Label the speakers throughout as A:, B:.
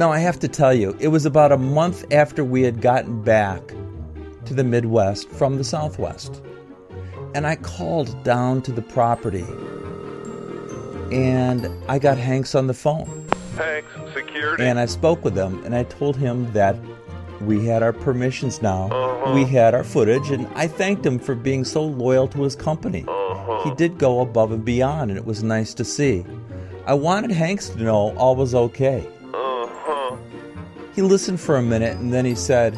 A: Now, I have to tell you, it was about a month after we had gotten back to the Midwest from the Southwest. And I called down to the property and I got Hanks on the phone.
B: Hanks, security.
A: And I spoke with him and I told him that we had our permissions now,
B: Uh-huh.
A: we had our footage, and I thanked him for being so loyal to his company.
B: Uh-huh.
A: He did go above and beyond, and it was nice to see. I wanted Hanks to know all was okay. He listened for a minute and then he said,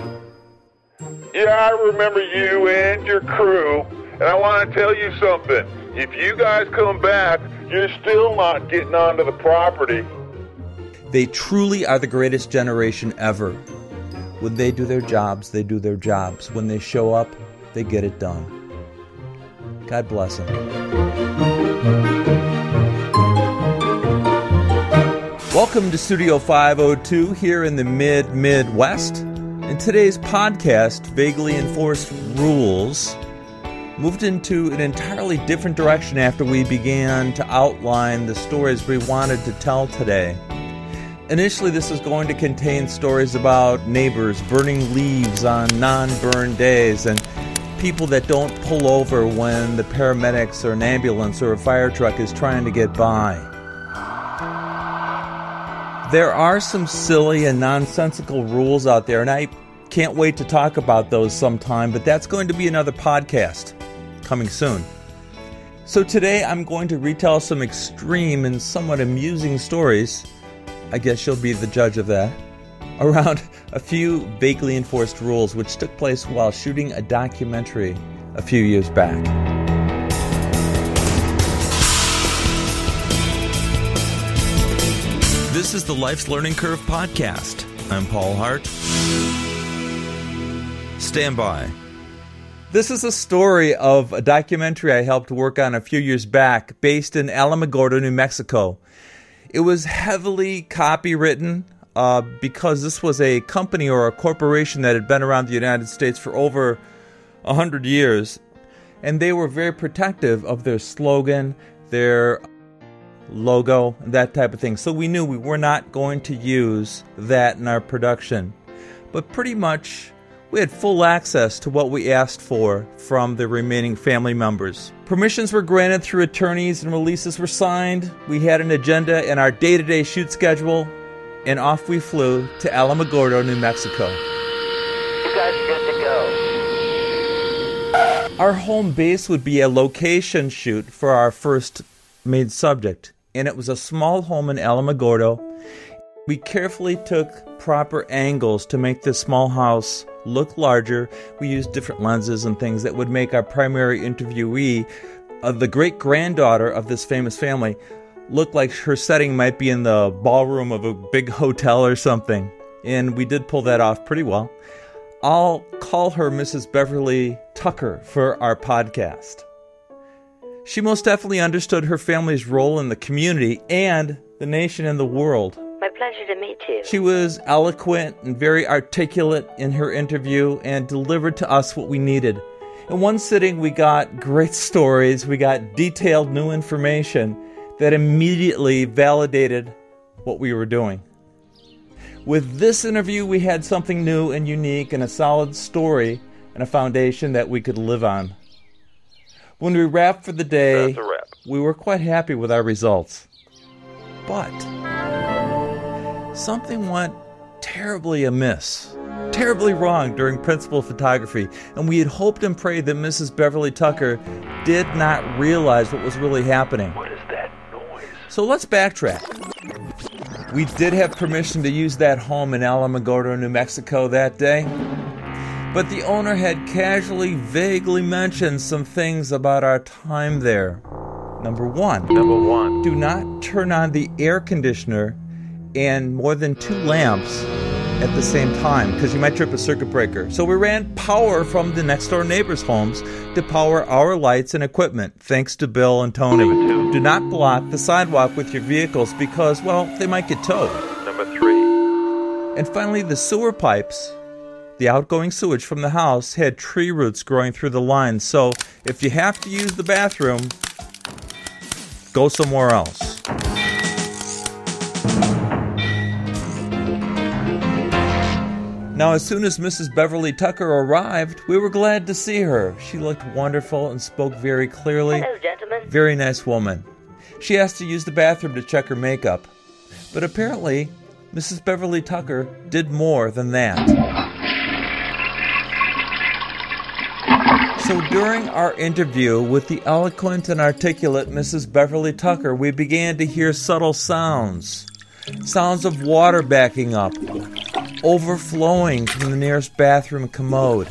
B: Yeah, I remember you and your crew, and I want to tell you something. If you guys come back, you're still not getting onto the property.
A: They truly are the greatest generation ever. When they do their jobs, they do their jobs. When they show up, they get it done. God bless them. Welcome to Studio 502 here in the mid Midwest. In today's podcast, Vaguely Enforced Rules moved into an entirely different direction after we began to outline the stories we wanted to tell today. Initially, this is going to contain stories about neighbors burning leaves on non burn days and people that don't pull over when the paramedics or an ambulance or a fire truck is trying to get by. There are some silly and nonsensical rules out there, and I can't wait to talk about those sometime, but that's going to be another podcast coming soon. So today I'm going to retell some extreme and somewhat amusing stories. I guess you'll be the judge of that. Around a few vaguely enforced rules which took place while shooting a documentary a few years back. This is the Life's Learning Curve podcast. I'm Paul Hart. Stand by. This is a story of a documentary I helped work on a few years back based in Alamogordo, New Mexico. It was heavily copywritten uh, because this was a company or a corporation that had been around the United States for over 100 years, and they were very protective of their slogan, their logo, that type of thing. So we knew we were not going to use that in our production. But pretty much we had full access to what we asked for from the remaining family members. Permissions were granted through attorneys and releases were signed. We had an agenda and our day to day shoot schedule, and off we flew to Alamogordo, New Mexico.
C: You guys are good to go.
A: Our home base would be a location shoot for our first main subject, and it was a small home in Alamogordo. We carefully took proper angles to make this small house look larger. We used different lenses and things that would make our primary interviewee, uh, the great granddaughter of this famous family, look like her setting might be in the ballroom of a big hotel or something. And we did pull that off pretty well. I'll call her Mrs. Beverly Tucker for our podcast. She most definitely understood her family's role in the community and the nation and the world.
C: My pleasure to meet you.
A: She was eloquent and very articulate in her interview and delivered to us what we needed. In one sitting, we got great stories, we got detailed new information that immediately validated what we were doing. With this interview, we had something new and unique and a solid story and a foundation that we could live on. When we wrapped for the day,
B: That's a wrap.
A: we were quite happy with our results. But something went terribly amiss, terribly wrong during principal photography, and we had hoped and prayed that Mrs. Beverly Tucker did not realize what was really happening.
B: What is that noise?
A: So let's backtrack. We did have permission to use that home in Alamogordo, New Mexico that day. But the owner had casually, vaguely mentioned some things about our time there. Number one,
B: Number one.
A: do not turn on the air conditioner and more than two lamps at the same time because you might trip a circuit breaker. So we ran power from the next door neighbors' homes to power our lights and equipment, thanks to Bill and Tony. Do not block the sidewalk with your vehicles because, well, they might get towed.
B: Number three.
A: And finally, the sewer pipes, the outgoing sewage from the house, had tree roots growing through the lines. So if you have to use the bathroom, go somewhere else. Now, as soon as Mrs. Beverly Tucker arrived, we were glad to see her. She looked wonderful and spoke very clearly.
C: Hello, gentlemen.
A: Very nice woman. She asked to use the bathroom to check her makeup. But apparently, Mrs. Beverly Tucker did more than that. So during our interview with the eloquent and articulate Mrs. Beverly Tucker, we began to hear subtle sounds. Sounds of water backing up, overflowing from the nearest bathroom commode.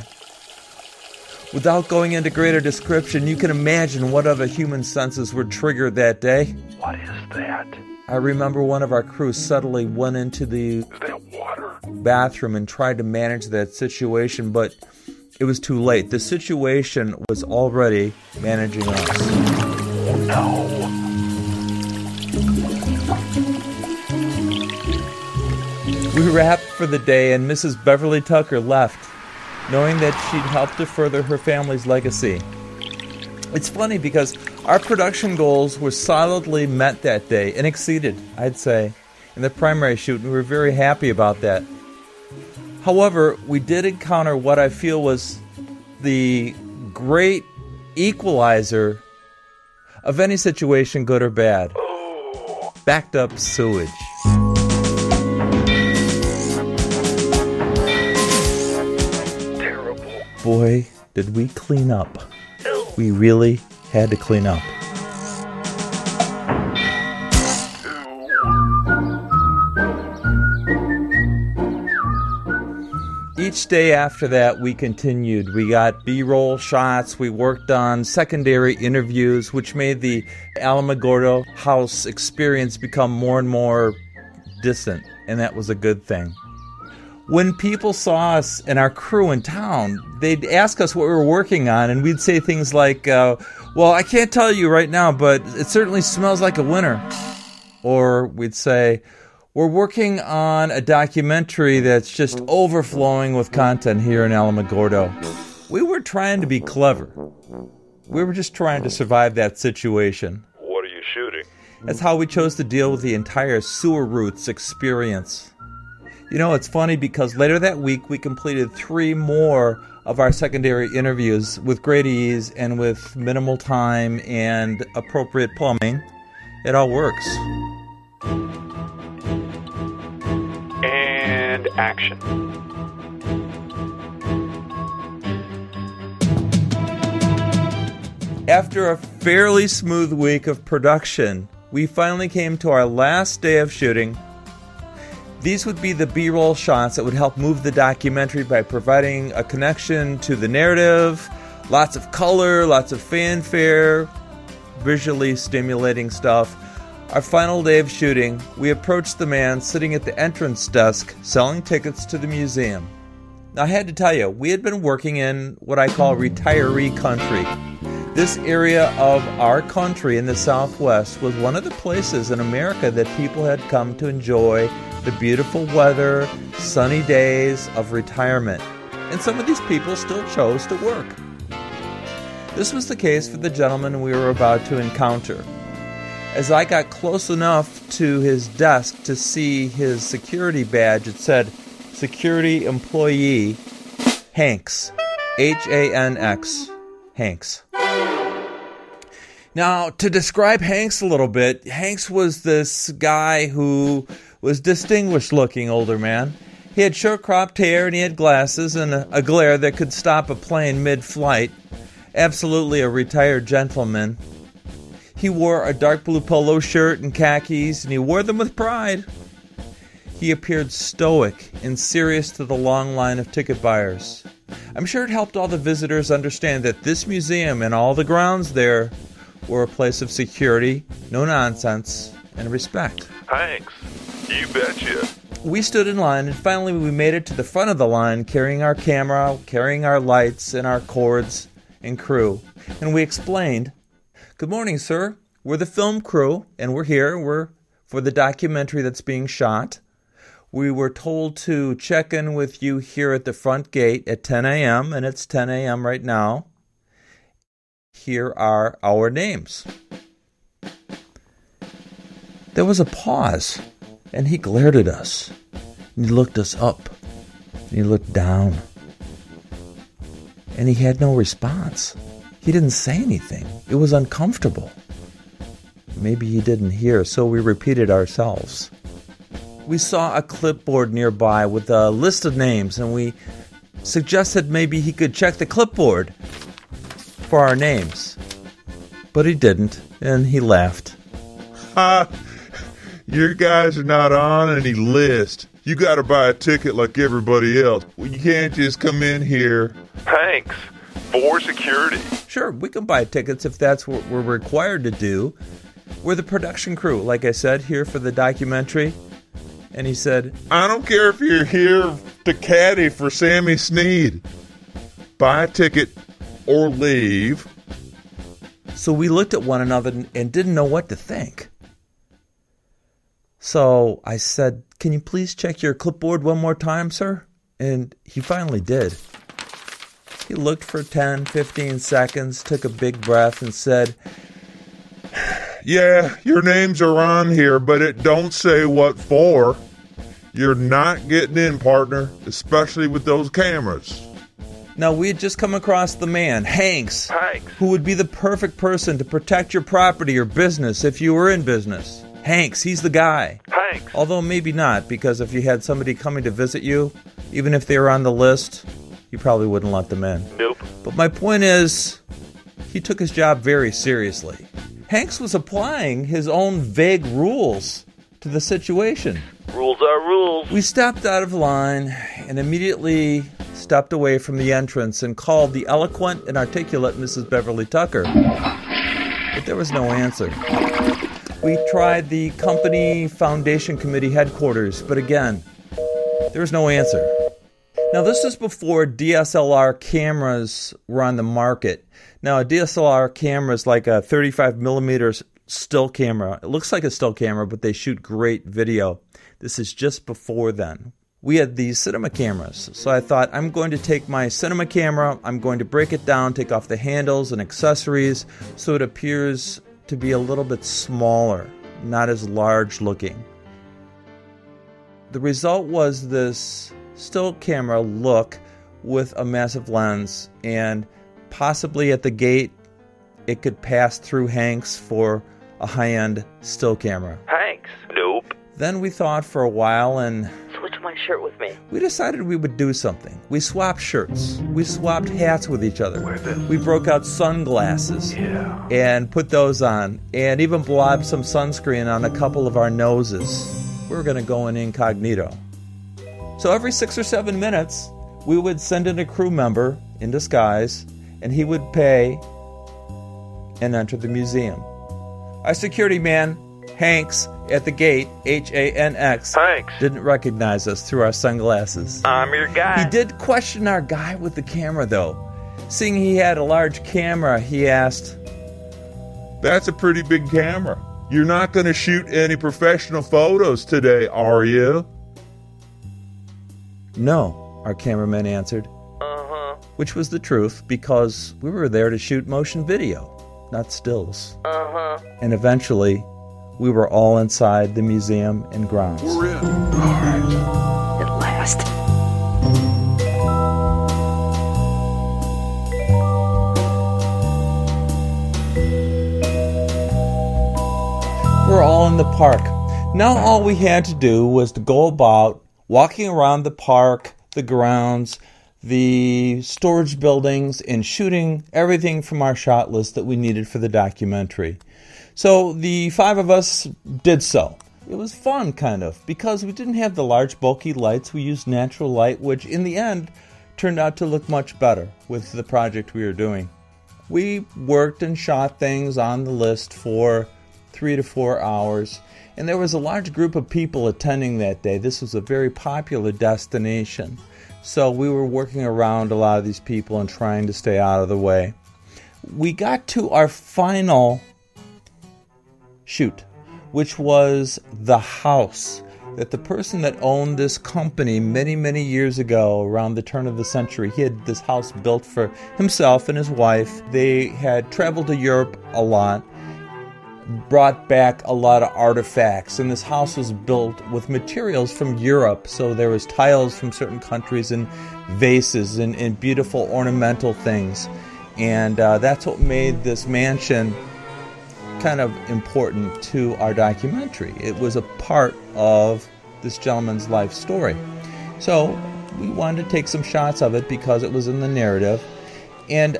A: Without going into greater description, you can imagine what other human senses were triggered that day.
B: What is that?
A: I remember one of our crew suddenly went into the
B: water?
A: bathroom and tried to manage that situation, but it was too late. The situation was already managing us.
B: Oh, no.
A: We wrapped for the day, and Mrs. Beverly Tucker left, knowing that she'd helped to further her family's legacy. It's funny because our production goals were solidly met that day and exceeded, I'd say, in the primary shoot, we were very happy about that. However, we did encounter what I feel was the great equalizer of any situation, good or bad backed up sewage.
B: Terrible.
A: Boy, did we clean up. We really had to clean up. Each day after that, we continued. We got B roll shots, we worked on secondary interviews, which made the Alamogordo house experience become more and more distant, and that was a good thing when people saw us and our crew in town, they'd ask us what we were working on, and we'd say things like, uh, Well, I can't tell you right now, but it certainly smells like a winter. Or we'd say, We're working on a documentary that's just overflowing with content here in Alamogordo. We were trying to be clever. We were just trying to survive that situation.
B: What are you shooting?
A: That's how we chose to deal with the entire sewer roots experience. You know, it's funny because later that week we completed three more of our secondary interviews with great ease and with minimal time and appropriate plumbing. It all works.
B: Action.
A: After a fairly smooth week of production, we finally came to our last day of shooting. These would be the B roll shots that would help move the documentary by providing a connection to the narrative, lots of color, lots of fanfare, visually stimulating stuff. Our final day of shooting, we approached the man sitting at the entrance desk selling tickets to the museum. Now, I had to tell you, we had been working in what I call retiree country. This area of our country in the Southwest was one of the places in America that people had come to enjoy the beautiful weather, sunny days of retirement. And some of these people still chose to work. This was the case for the gentleman we were about to encounter. As I got close enough to his desk to see his security badge, it said Security Employee Hanks. H A N X. Hanks. Now, to describe Hanks a little bit, Hanks was this guy who was distinguished looking older man. He had short cropped hair and he had glasses and a, a glare that could stop a plane mid flight. Absolutely a retired gentleman. He wore a dark blue polo shirt and khakis, and he wore them with pride. He appeared stoic and serious to the long line of ticket buyers. I'm sure it helped all the visitors understand that this museum and all the grounds there were a place of security, no nonsense, and respect.
B: Thanks. You betcha.
A: We stood in line and finally we made it to the front of the line carrying our camera, carrying our lights and our cords and crew. And we explained, Good morning, sir. We're the film crew and we're here. We're for the documentary that's being shot. We were told to check in with you here at the front gate at 10 a.m., and it's 10 a.m. right now. Here are our names. There was a pause, and he glared at us. He looked us up And he looked down. And he had no response. He didn't say anything. It was uncomfortable. Maybe he didn't hear, so we repeated ourselves. We saw a clipboard nearby with a list of names, and we suggested maybe he could check the clipboard for our names. But he didn't, and he laughed.
B: Ha! Your guys are not on any list. You gotta buy a ticket like everybody else. Well, you can't just come in here.
D: Thanks. For security.
A: Sure, we can buy tickets if that's what we're required to do. We're the production crew, like I said, here for the documentary. And he said,
B: I don't care if you're here to caddy for Sammy Snead. Buy a ticket or leave.
A: So we looked at one another and didn't know what to think. So I said, Can you please check your clipboard one more time, sir? And he finally did. He looked for 10, 15 seconds, took a big breath, and said,
B: Yeah, your names are on here, but it don't say what for. You're not getting in, partner, especially with those cameras.
A: Now, we had just come across the man, Hanks,
D: Hanks.
A: who would be the perfect person to protect your property or business if you were in business. Hanks, he's the guy.
D: Hanks.
A: Although maybe not, because if you had somebody coming to visit you, even if they were on the list, you probably wouldn't let them in.
D: Nope.
A: But my point is, he took his job very seriously. Hanks was applying his own vague rules to the situation.
D: Rules are rules.
A: We stepped out of line and immediately stepped away from the entrance and called the eloquent and articulate Mrs. Beverly Tucker. But there was no answer. We tried the company foundation committee headquarters, but again, there was no answer. Now, this is before DSLR cameras were on the market. Now, a DSLR camera is like a 35 millimeter still camera. It looks like a still camera, but they shoot great video. This is just before then. We had these cinema cameras. So I thought, I'm going to take my cinema camera, I'm going to break it down, take off the handles and accessories so it appears to be a little bit smaller, not as large looking. The result was this still camera look with a massive lens, and possibly at the gate, it could pass through Hanks for a high end still camera.
D: Hanks. Nope.
A: Then we thought for a while and
C: Switch my shirt with me.
A: we decided we would do something. We swapped shirts, we swapped hats with each other. We broke out sunglasses
D: Yeah.
A: and put those on, and even blobbed some sunscreen on a couple of our noses. We were going to go in incognito. So every six or seven minutes, we would send in a crew member in disguise, and he would pay and enter the museum. Our security man, Hanks, at the gate, H A N X, didn't recognize us through our sunglasses.
D: I'm your guy.
A: He did question our guy with the camera, though. Seeing he had a large camera, he asked,
B: That's a pretty big camera. You're not going to shoot any professional photos today, are you?
A: No, our cameraman answered,
D: Uh huh.
A: which was the truth because we were there to shoot motion video, not stills.
D: Uh huh.
A: And eventually, we were all inside the museum and grounds.
C: At last.
A: We're all in the park. Now all we had to do was to go about walking around the park, the grounds, the storage buildings, and shooting everything from our shot list that we needed for the documentary. So the five of us did so. It was fun, kind of, because we didn't have the large, bulky lights. We used natural light, which in the end turned out to look much better with the project we were doing. We worked and shot things on the list for three to four hours, and there was a large group of people attending that day. This was a very popular destination, so we were working around a lot of these people and trying to stay out of the way. We got to our final shoot, which was the house that the person that owned this company many, many years ago, around the turn of the century, he had this house built for himself and his wife. They had traveled to Europe a lot. Brought back a lot of artifacts and this house was built with materials from Europe. So there was tiles from certain countries and vases and, and beautiful ornamental things. And uh, that's what made this mansion kind of important to our documentary. It was a part of this gentleman's life story. So we wanted to take some shots of it because it was in the narrative. And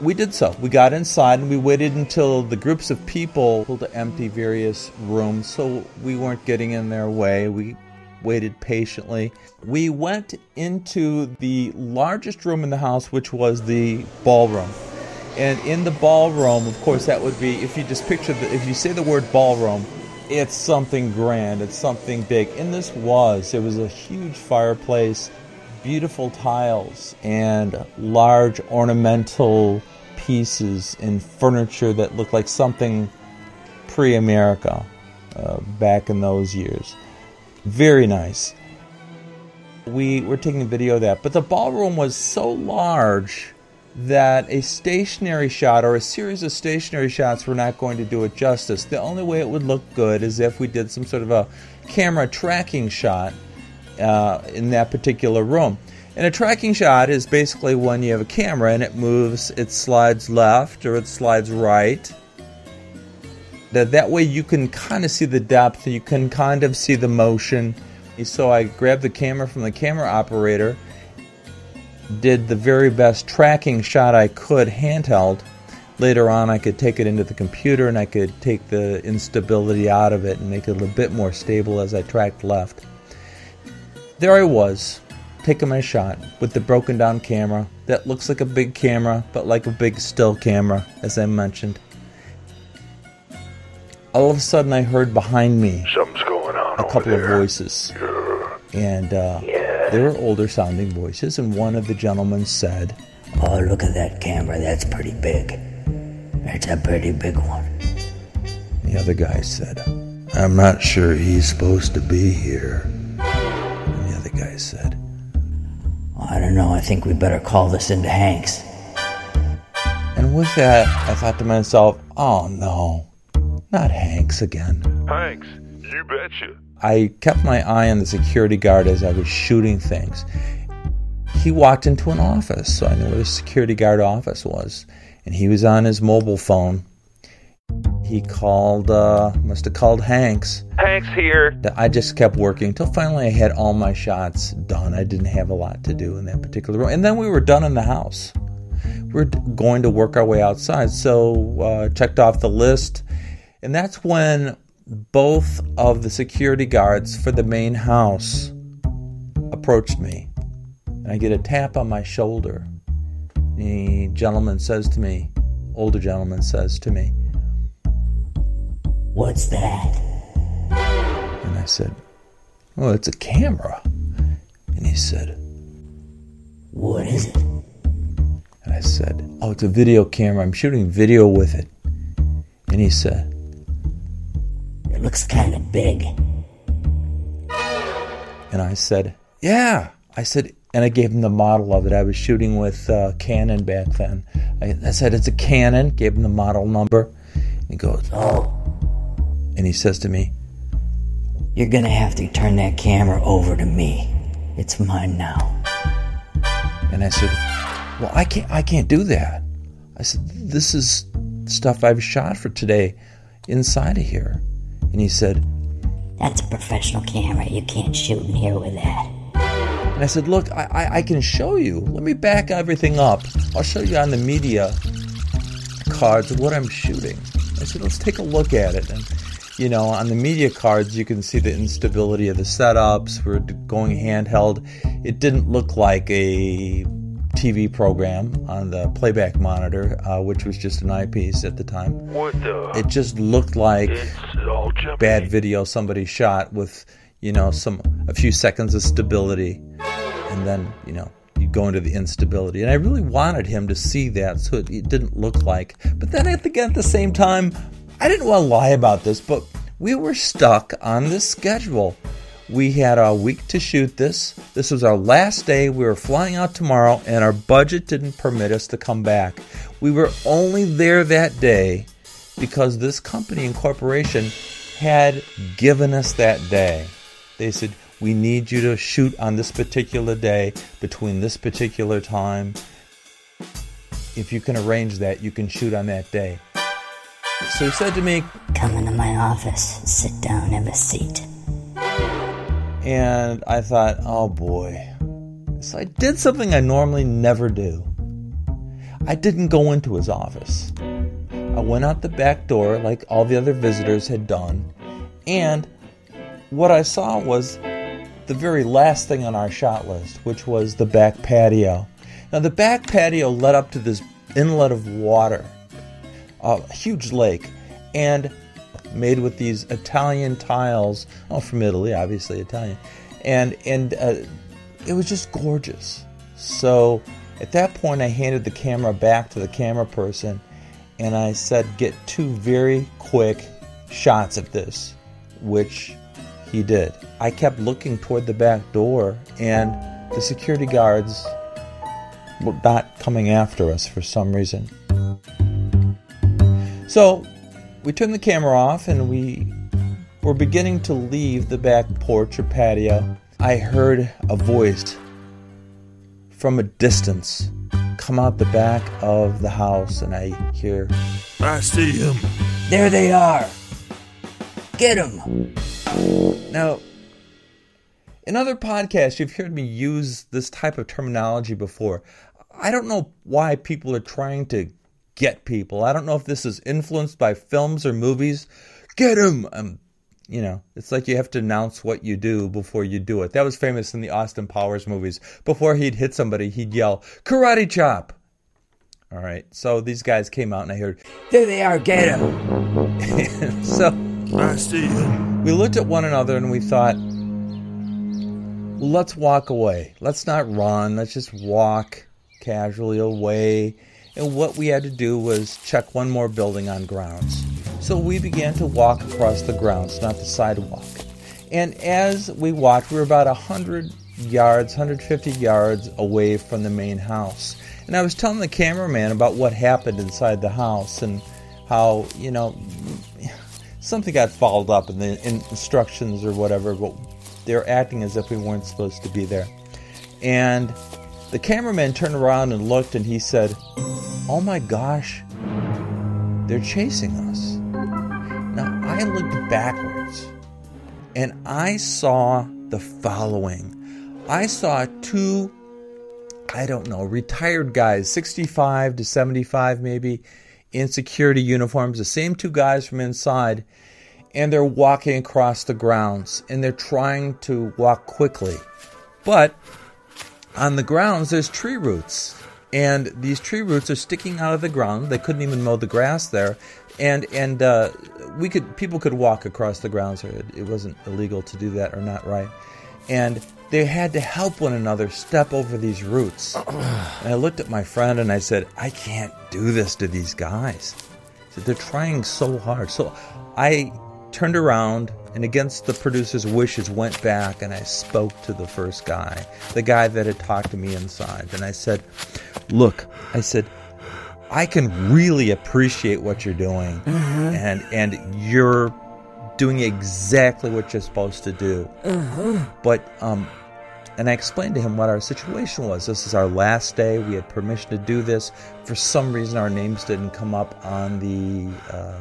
A: we did so. We got inside and we waited until the groups of people to empty various rooms so we weren't getting in their way. We waited patiently. We went into the largest room in the house, which was the ballroom. And in the ballroom, of course, that would be if you just picture the, if you say the word ballroom, it's something grand, it's something big. And this was, it was a huge fireplace, beautiful tiles, and large ornamental pieces and furniture that looked like something pre America uh, back in those years. Very nice. We were taking a video of that, but the ballroom was so large that a stationary shot or a series of stationary shots were not going to do it justice. The only way it would look good is if we did some sort of a camera tracking shot uh, in that particular room. And a tracking shot is basically when you have a camera and it moves, it slides left or it slides right. That that way you can kind of see the depth, you can kind of see the motion. So I grabbed the camera from the camera operator, did the very best tracking shot I could handheld. Later on, I could take it into the computer and I could take the instability out of it and make it a bit more stable as I tracked left. There I was, taking my shot with the broken down camera that looks like a big camera, but like a big still camera, as I mentioned. All of a sudden, I heard behind me
B: Something's going on.
A: a couple of
B: over there.
A: voices. And uh, they were older sounding voices, and one of the gentlemen said,
E: Oh, look at that camera. That's pretty big. That's a pretty big one.
A: The other guy said, I'm not sure he's supposed to be here. Said,
E: I don't know. I think we better call this into Hanks.
A: and with that, I thought to myself, oh no, not Hanks again.
B: Hanks, you betcha.
A: I kept my eye on the security guard as I was shooting things. He walked into an office, so I knew where the security guard office was. And he was on his mobile phone. He called, uh, must have called Hanks.
D: Hank's here.
A: I just kept working until finally I had all my shots done. I didn't have a lot to do in that particular room. And then we were done in the house. We're going to work our way outside. So uh, checked off the list. And that's when both of the security guards for the main house approached me. And I get a tap on my shoulder. The gentleman says to me, older gentleman says to me,
E: What's that?
A: And I said, Well, it's a camera. And he said,
E: What is it?
A: And I said, Oh, it's a video camera. I'm shooting video with it. And he said,
E: It looks kind of big.
A: And I said, Yeah. I said, and I gave him the model of it. I was shooting with uh, Canon back then. I, I said, It's a Canon. Gave him the model number. He goes,
E: Oh,
A: and he says to me,
E: you're gonna have to turn that camera over to me. It's mine now.
A: And I said, "Well, I can't. I can't do that." I said, "This is stuff I've shot for today, inside of here." And he said,
E: That's a professional camera. You can't shoot in here with that.
A: and I said, "Look, I, I, I can show you. Let me back everything up. I'll show you on the media cards what I'm shooting." I said, "Let's take a look at it." And you know, on the media cards, you can see the instability of the setups. We're going handheld. It didn't look like a TV program on the playback monitor, uh, which was just an eyepiece at the time.
D: What the?
A: It just looked like
D: it's all jumping.
A: bad video somebody shot with, you know, some a few seconds of stability, and then you know you go into the instability. And I really wanted him to see that, so it, it didn't look like. But then at the, at the same time, I didn't want to lie about this, but we were stuck on this schedule. We had a week to shoot this. This was our last day. We were flying out tomorrow, and our budget didn't permit us to come back. We were only there that day because this company and corporation had given us that day. They said, We need you to shoot on this particular day between this particular time. If you can arrange that, you can shoot on that day. So he said to me,
E: Come into my office, sit down, have a seat.
A: and I thought, oh boy. So I did something I normally never do. I didn't go into his office. I went out the back door like all the other visitors had done, and what I saw was the very last thing on our shot list, which was the back patio. Now, the back patio led up to this inlet of water, a huge lake, and made with these Italian tiles. Oh, from Italy, obviously Italian, and and uh, it was just gorgeous. So at that point, I handed the camera back to the camera person, and I said, "Get two very quick shots of this," which he did. I kept looking toward the back door, and the security guards were not coming after us for some reason. So we turned the camera off and we were beginning to leave the back porch or patio. I heard a voice from a distance come out the back of the house, and I hear,
D: I see him.
E: There they are! Get 'em!
A: Now, in other podcasts, you've heard me use this type of terminology before. I don't know why people are trying to get people. I don't know if this is influenced by films or movies. Get him! Um, you know, it's like you have to announce what you do before you do it. That was famous in the Austin Powers movies. Before he'd hit somebody, he'd yell, Karate chop! All right, so these guys came out and I heard,
E: There they are, get 'em!
A: so
D: I see him.
A: we looked at one another and we thought, let's walk away. Let's not run. Let's just walk casually away. And what we had to do was check one more building on grounds. So we began to walk across the grounds, not the sidewalk. And as we walked, we were about 100 yards, 150 yards away from the main house. And I was telling the cameraman about what happened inside the house and how, you know, something got followed up in the instructions or whatever, but they're acting as if we weren't supposed to be there. And the cameraman turned around and looked and he said, Oh my gosh, they're chasing us. Now I looked backwards and I saw the following I saw two, I don't know, retired guys, 65 to 75 maybe, in security uniforms, the same two guys from inside, and they're walking across the grounds and they're trying to walk quickly. But on the grounds, there's tree roots, and these tree roots are sticking out of the ground. They couldn't even mow the grass there, and and uh, we could people could walk across the grounds. It, it wasn't illegal to do that, or not right, and they had to help one another step over these roots. and I looked at my friend and I said, I can't do this to these guys. Said, They're trying so hard. So I turned around and against the producer's wishes went back and I spoke to the first guy, the guy that had talked to me inside. And I said, Look, I said, I can really appreciate what you're doing and and you're doing exactly what you're supposed to do. But um and I explained to him what our situation was. This is our last day. We had permission to do this. For some reason, our names didn't come up on the. Uh,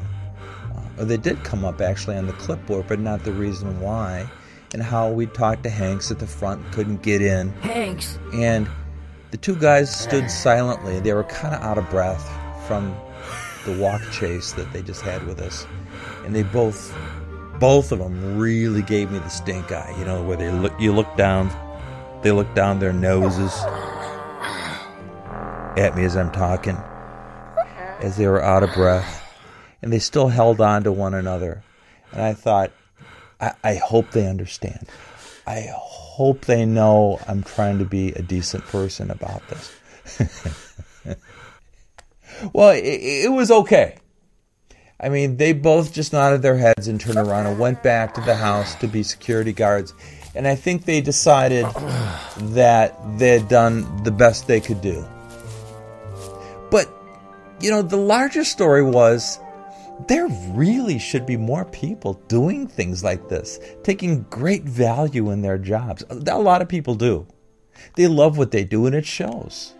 A: or they did come up actually on the clipboard, but not the reason why. And how we talked to Hanks at the front, couldn't get in.
E: Hanks!
A: And the two guys stood silently. They were kind of out of breath from the walk chase that they just had with us. And they both, both of them really gave me the stink eye, you know, where they look, you look down, they look down their noses at me as I'm talking, as they were out of breath. And they still held on to one another. And I thought, I, I hope they understand. I hope they know I'm trying to be a decent person about this. well, it, it was okay. I mean, they both just nodded their heads and turned around and went back to the house to be security guards. And I think they decided that they had done the best they could do. But, you know, the larger story was there really should be more people doing things like this, taking great value in their jobs. A lot of people do. They love what they do, and it shows.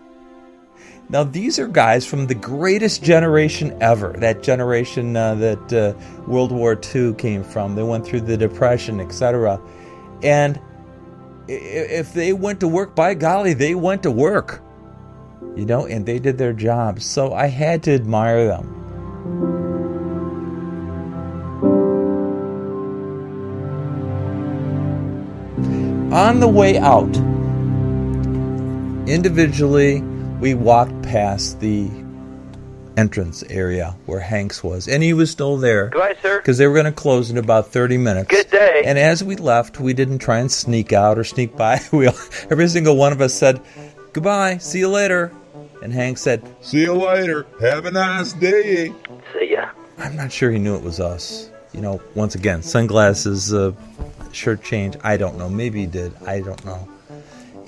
A: Now, these are guys from the greatest generation ever, that generation uh, that uh, World War II came from. They went through the Depression, etc. And if they went to work, by golly, they went to work. You know, and they did their jobs. So I had to admire them. On the way out, individually, we walked past the entrance area where Hanks was, and he was still there.
C: Goodbye, sir.
A: Because they were going to close in about 30 minutes.
C: Good day.
A: And as we left, we didn't try and sneak out or sneak by. We all, every single one of us said, "Goodbye, see you later." And Hank said,
B: See you later. Have a nice day.
C: See ya.
A: I'm not sure he knew it was us. You know, once again, sunglasses, uh, shirt change. I don't know. Maybe he did. I don't know.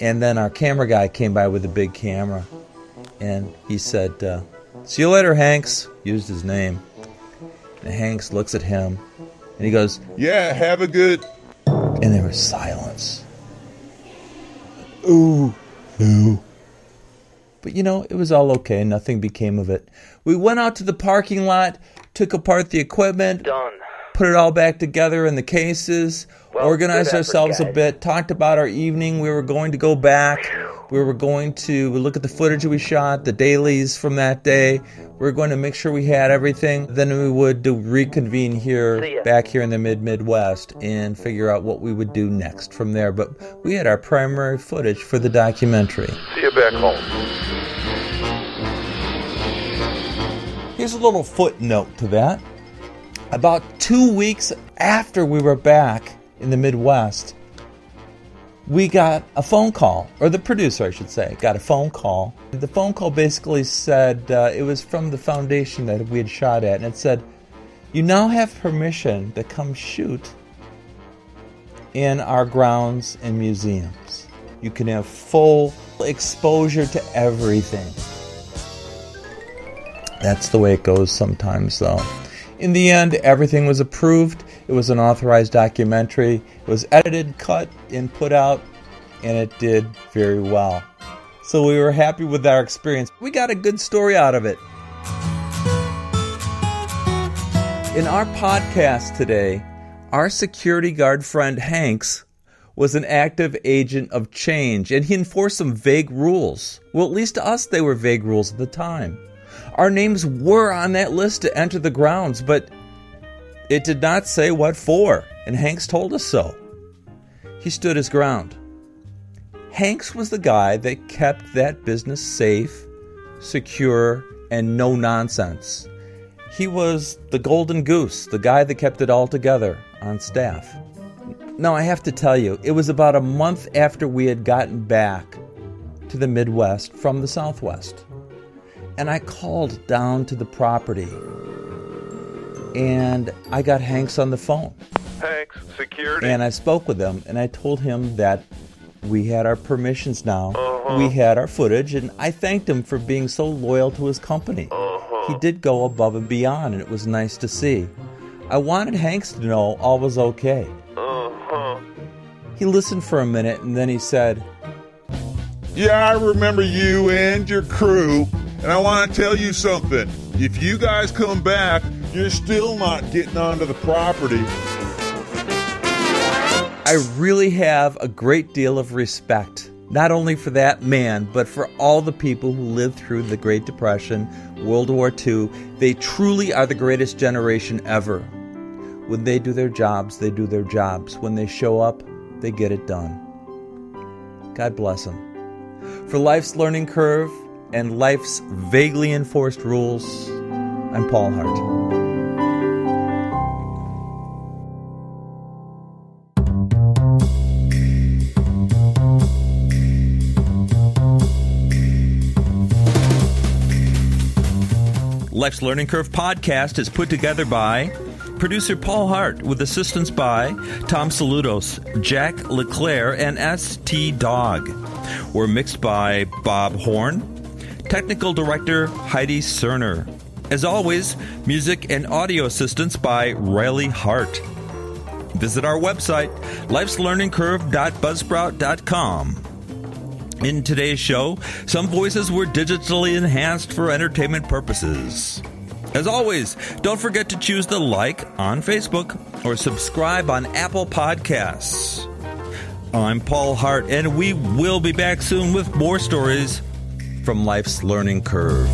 A: And then our camera guy came by with a big camera, and he said, uh, "See you later, Hanks." Used his name. And Hanks looks at him, and he goes,
B: Yeah, have a good.
A: and there was silence. Ooh, ooh. But you know, it was all okay. Nothing became of it. We went out to the parking lot, took apart the equipment,
C: Done.
A: put it all back together in the cases,
C: Well,
A: organized ourselves a bit, talked about our evening. We were going to go back. We were going to look at the footage we shot, the dailies from that day. We were going to make sure we had everything. Then we would do reconvene here, back here in the mid Midwest, and figure out what we would do next from there. But we had our primary footage for the documentary.
B: See you back home.
A: Here's a little footnote to that. About two weeks after we were back in the Midwest, we got a phone call, or the producer, I should say, got a phone call. The phone call basically said uh, it was from the foundation that we had shot at, and it said, You now have permission to come shoot in our grounds and museums. You can have full exposure to everything. That's the way it goes sometimes, though. In the end, everything was approved. It was an authorized documentary. It was edited, cut, and put out, and it did very well. So we were happy with our experience. We got a good story out of it. In our podcast today, our security guard friend Hanks was an active agent of change, and he enforced some vague rules. Well, at least to us, they were vague rules at the time. Our names were on that list to enter the grounds, but it did not say what for, and Hanks told us so. He stood his ground. Hanks was the guy that kept that business safe, secure, and no nonsense. He was the golden goose, the guy that kept it all together on staff. Now, I have to tell you, it was about a month after we had gotten back to the Midwest from the Southwest. And I called down to the property and I got Hanks on the phone.
B: Hanks, security.
A: And I spoke with him and I told him that we had our permissions now.
B: Uh-huh.
A: We had our footage and I thanked him for being so loyal to his company.
B: Uh-huh.
A: He did go above and beyond and it was nice to see. I wanted Hanks to know all was okay.
B: Uh-huh.
A: He listened for a minute and then he said,
B: Yeah, I remember you and your crew, and I want to tell you something. If you guys come back, you're still not getting onto the property.
A: I really have a great deal of respect, not only for that man, but for all the people who lived through the Great Depression, World War II. They truly are the greatest generation ever. When they do their jobs, they do their jobs. When they show up, they get it done. God bless them. For life's learning curve and life's vaguely enforced rules, I'm Paul Hart. Life's Learning Curve podcast is put together by producer Paul Hart with assistance by Tom Saludos, Jack LeClaire, and ST Dog. We're mixed by Bob Horn, technical director Heidi Cerner, As always, music and audio assistance by Riley Hart. Visit our website, lifeslearningcurve.buzzsprout.com. In today's show, some voices were digitally enhanced for entertainment purposes. As always, don't forget to choose the like on Facebook or subscribe on Apple Podcasts. I'm Paul Hart, and we will be back soon with more stories from life's learning curve.